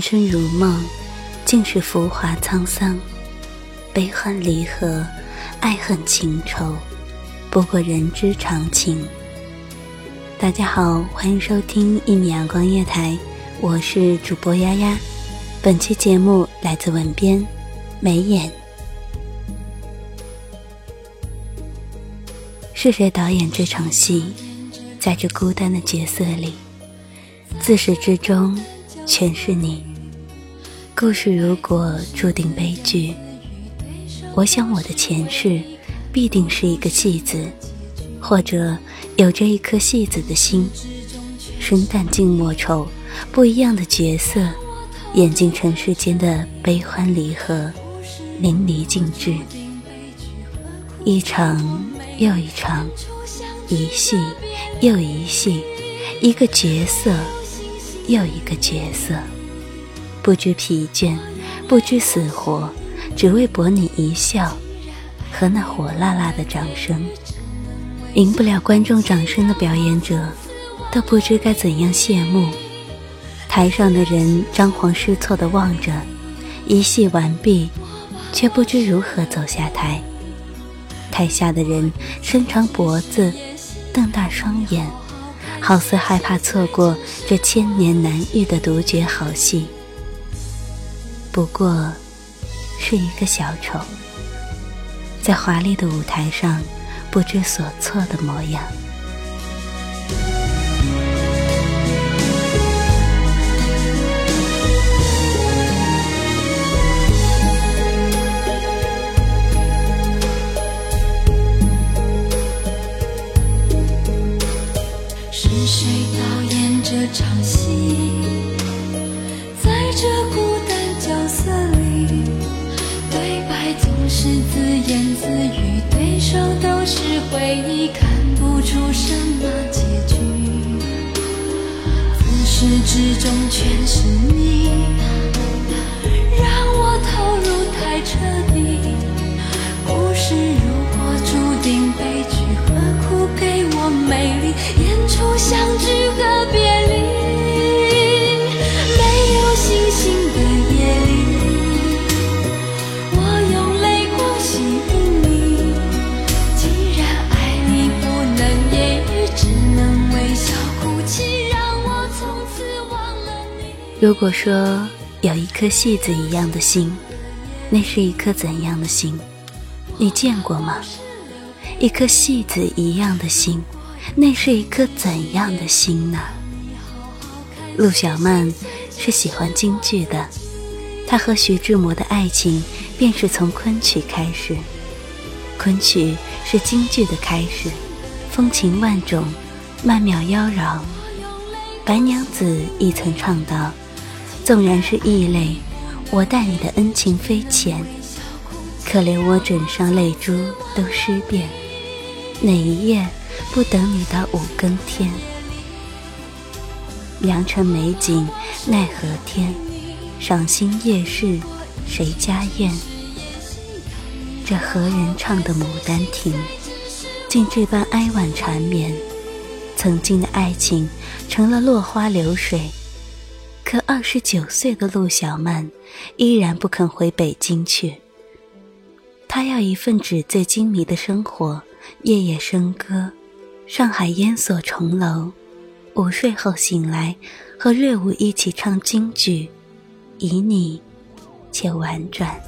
人生如梦，尽是浮华沧桑，悲欢离合，爱恨情仇，不过人之常情。大家好，欢迎收听一米阳光夜台，我是主播丫丫。本期节目来自文编眉眼。是谁导演这场戏？在这孤单的角色里，自始至终全是你。故事如果注定悲剧，我想我的前世必定是一个戏子，或者有着一颗戏子的心。生旦净末丑，不一样的角色，演尽尘世间的悲欢离合，淋漓尽致。一场又一场，一戏又一戏，一个角色又一个角色，不知疲倦，不知死活，只为博你一笑和那火辣辣的掌声。赢不了观众掌声的表演者，都不知该怎样谢幕。台上的人张皇失措地望着，一戏完毕，却不知如何走下台。台下的人伸长脖子，瞪大双眼，好似害怕错过这千年难遇的独角好戏。不过，是一个小丑，在华丽的舞台上不知所措的模样。是谁导演这场戏？是自言自语，对手都是回忆，看不出什么结局。自始至终全是你，让我投入太彻底。故事如果注定悲剧，何苦给我美丽演出相聚和别如果说有一颗戏子一样的心，那是一颗怎样的心？你见过吗？一颗戏子一样的心，那是一颗怎样的心呢？陆小曼是喜欢京剧的，她和徐志摩的爱情便是从昆曲开始，昆曲是京剧的开始，风情万种，曼妙妖娆。白娘子亦曾唱道：“纵然是异类，我待你的恩情非浅。可怜我枕上泪珠都湿遍，哪一夜不等你到五更天？良辰美景奈何天，赏心夜市谁家宴？这何人唱的《牡丹亭》，竟这般哀婉缠绵？曾经的爱情成了落花流水，可二十九岁的陆小曼依然不肯回北京去。她要一份纸醉金迷的生活，夜夜笙歌，上海烟锁重楼，午睡后醒来，和瑞舞一起唱京剧，以你，且婉转。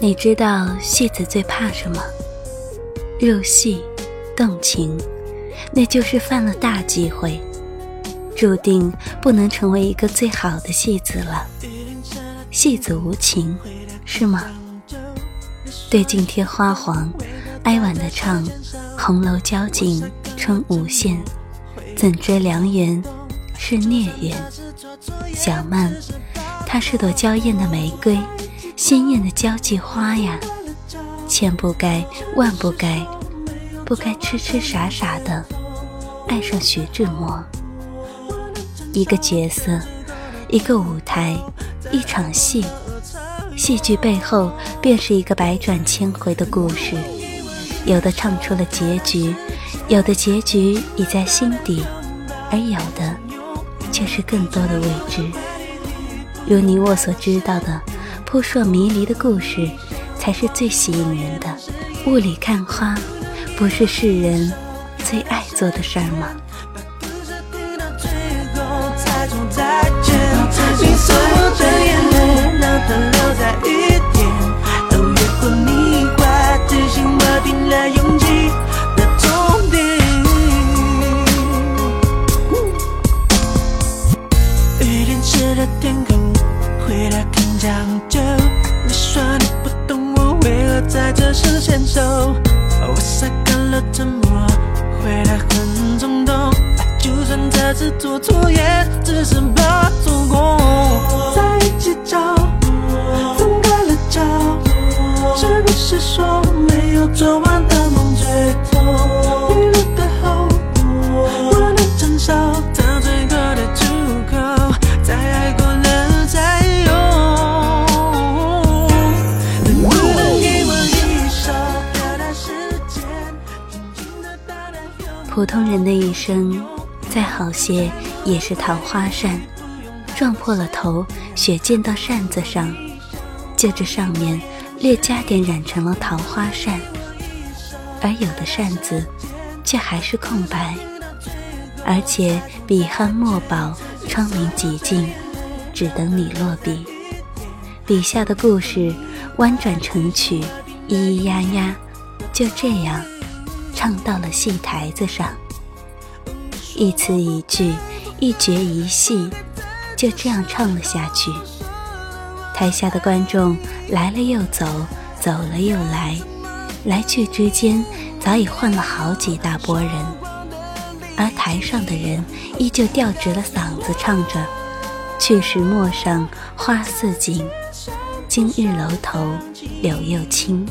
你知道戏子最怕什么？入戏，动情，那就是犯了大忌讳，注定不能成为一个最好的戏子了。戏子无情，是吗？对镜贴花黄，哀婉的唱“红楼交景春无限”，怎知良缘是孽缘？小曼，她是朵娇艳的玫瑰，鲜艳的交际花呀，千不该万不该，不该痴痴傻傻的爱上徐志摩。一个角色，一个舞台。一场戏，戏剧背后便是一个百转千回的故事。有的唱出了结局，有的结局已在心底，而有的却是更多的未知。如你我所知道的，扑朔迷离的故事，才是最吸引人的。雾里看花，不是世人最爱做的事儿吗？做错，也只是怕错过，在一起找。是不是说没有做完的梦最痛？迷路的后不能承受，到最后，我的大海？普通人的一生，再好些也是桃花扇，撞破了头，血溅到扇子上，就这上面。略加点染成了桃花扇，而有的扇子却还是空白，而且笔酣墨饱，窗明几净，只等你落笔。笔下的故事弯转成曲，咿咿呀呀，就这样唱到了戏台子上。一词一句，一绝一戏，就这样唱了下去。台下的观众来了又走，走了又来，来去之间早已换了好几大波人，而台上的人依旧吊直了嗓子唱着：“去时陌上花似锦，今日楼头柳又青。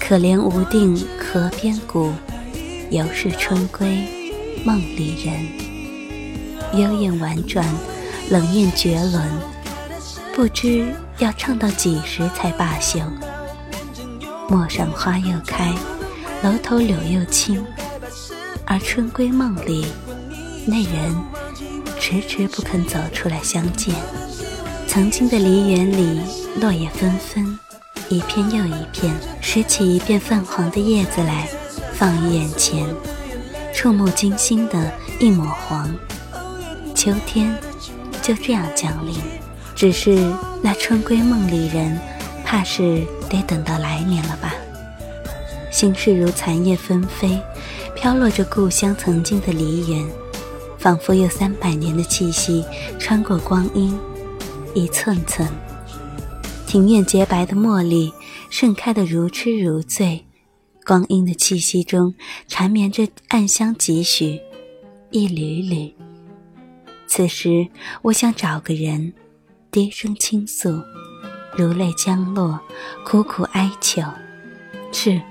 可怜无定河边骨，犹是春归梦里人。幽咽婉转，冷艳绝伦。”不知要唱到几时才罢休。陌上花又开，楼头柳又青，而春归梦里，那人迟迟不肯走出来相见。曾经的梨园里，落叶纷纷，一片又一片，拾起一片泛黄的叶子来，放于眼前，触目惊心的一抹黄。秋天就这样降临。只是那春归梦里人，怕是得等到来年了吧。心事如残叶纷飞，飘落着故乡曾经的梨园，仿佛有三百年的气息穿过光阴，一寸寸。庭院洁白的茉莉盛开的如痴如醉，光阴的气息中缠绵着暗香几许，一缕缕。此时，我想找个人，低声倾诉，如泪将落，苦苦哀求。是，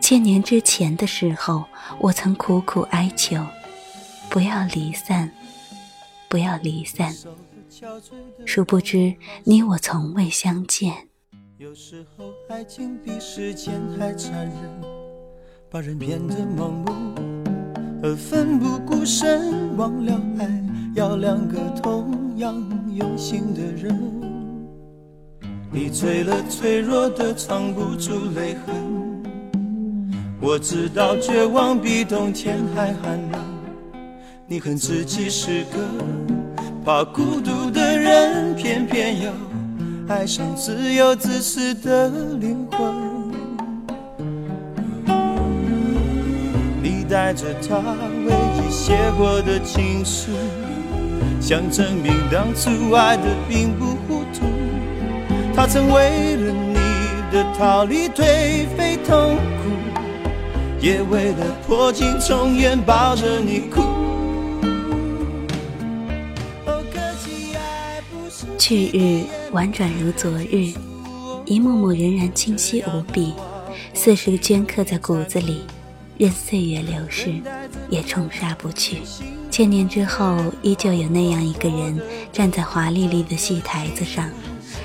千年之前的时候，我曾苦苦哀求，不要离散，不要离散。殊不知，你我从未相见。有时候，爱情比时间还残忍，把人变得盲目而奋不顾身，忘了爱。要两个同样用心的人，你醉了，脆弱的藏不住泪痕。我知道绝望比冬天还寒冷，你恨自己是个怕孤独的人，偏偏又爱上自由自私的灵魂。带着他唯一写过的情书。想证明当初爱的并不糊涂，他曾为了你的逃离颓废痛苦，也为了破镜重圆抱着你哭。去日婉转如昨日，一幕幕仍然清晰无比，似是镌刻在骨子里，任岁月流逝，也冲刷不去。千年之后，依旧有那样一个人站在华丽丽的戏台子上，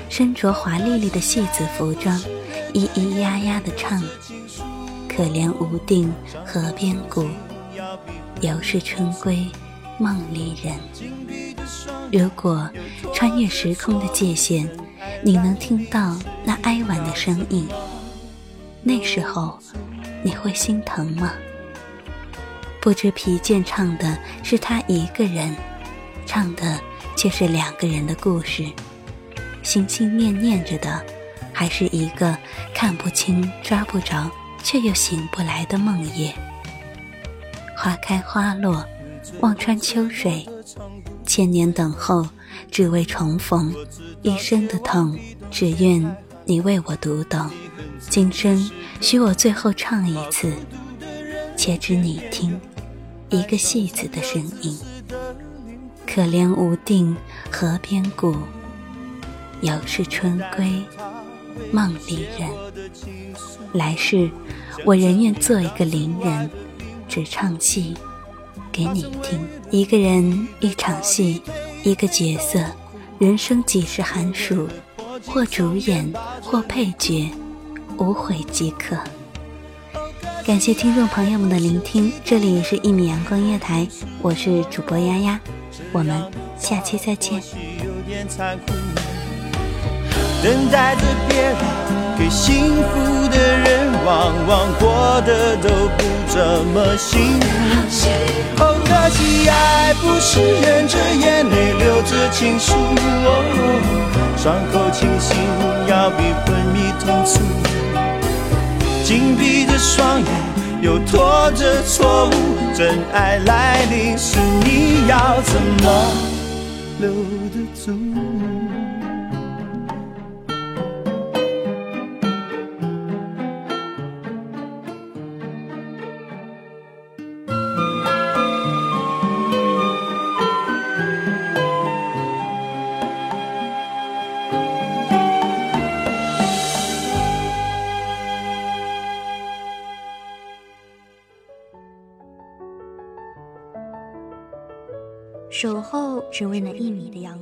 身着华丽丽的戏子服装，咿咿呀呀地唱：“可怜无定河边骨，犹是春归梦里人。”如果穿越时空的界限，你能听到那哀婉的声音，那时候你会心疼吗？不知疲倦，唱的是他一个人，唱的却是两个人的故事。心心念念着的，还是一个看不清、抓不着，却又醒不来的梦魇。花开花落，望穿秋水，千年等候，只为重逢。一生的痛，只愿你为我读懂。今生，许我最后唱一次，且只你听。一个戏子的声音，可怜无定河边骨，犹是春归梦里人。来世，我仍愿做一个伶人，只唱戏给你听。一个人，一场戏，一个角色，人生几时寒暑，或主演，或配角，无悔即可。感谢听众朋友们的聆听，这里是《一米阳光音乐台》，我是主播丫丫，我们下期再见。等待着别人给幸福的人，往往的都不怎么幸福。哦，可惜爱不是忍着眼泪留着情书，伤口清醒要比昏迷痛楚。紧闭着双眼，又拖着错误。真爱来临时，你要怎么留得住？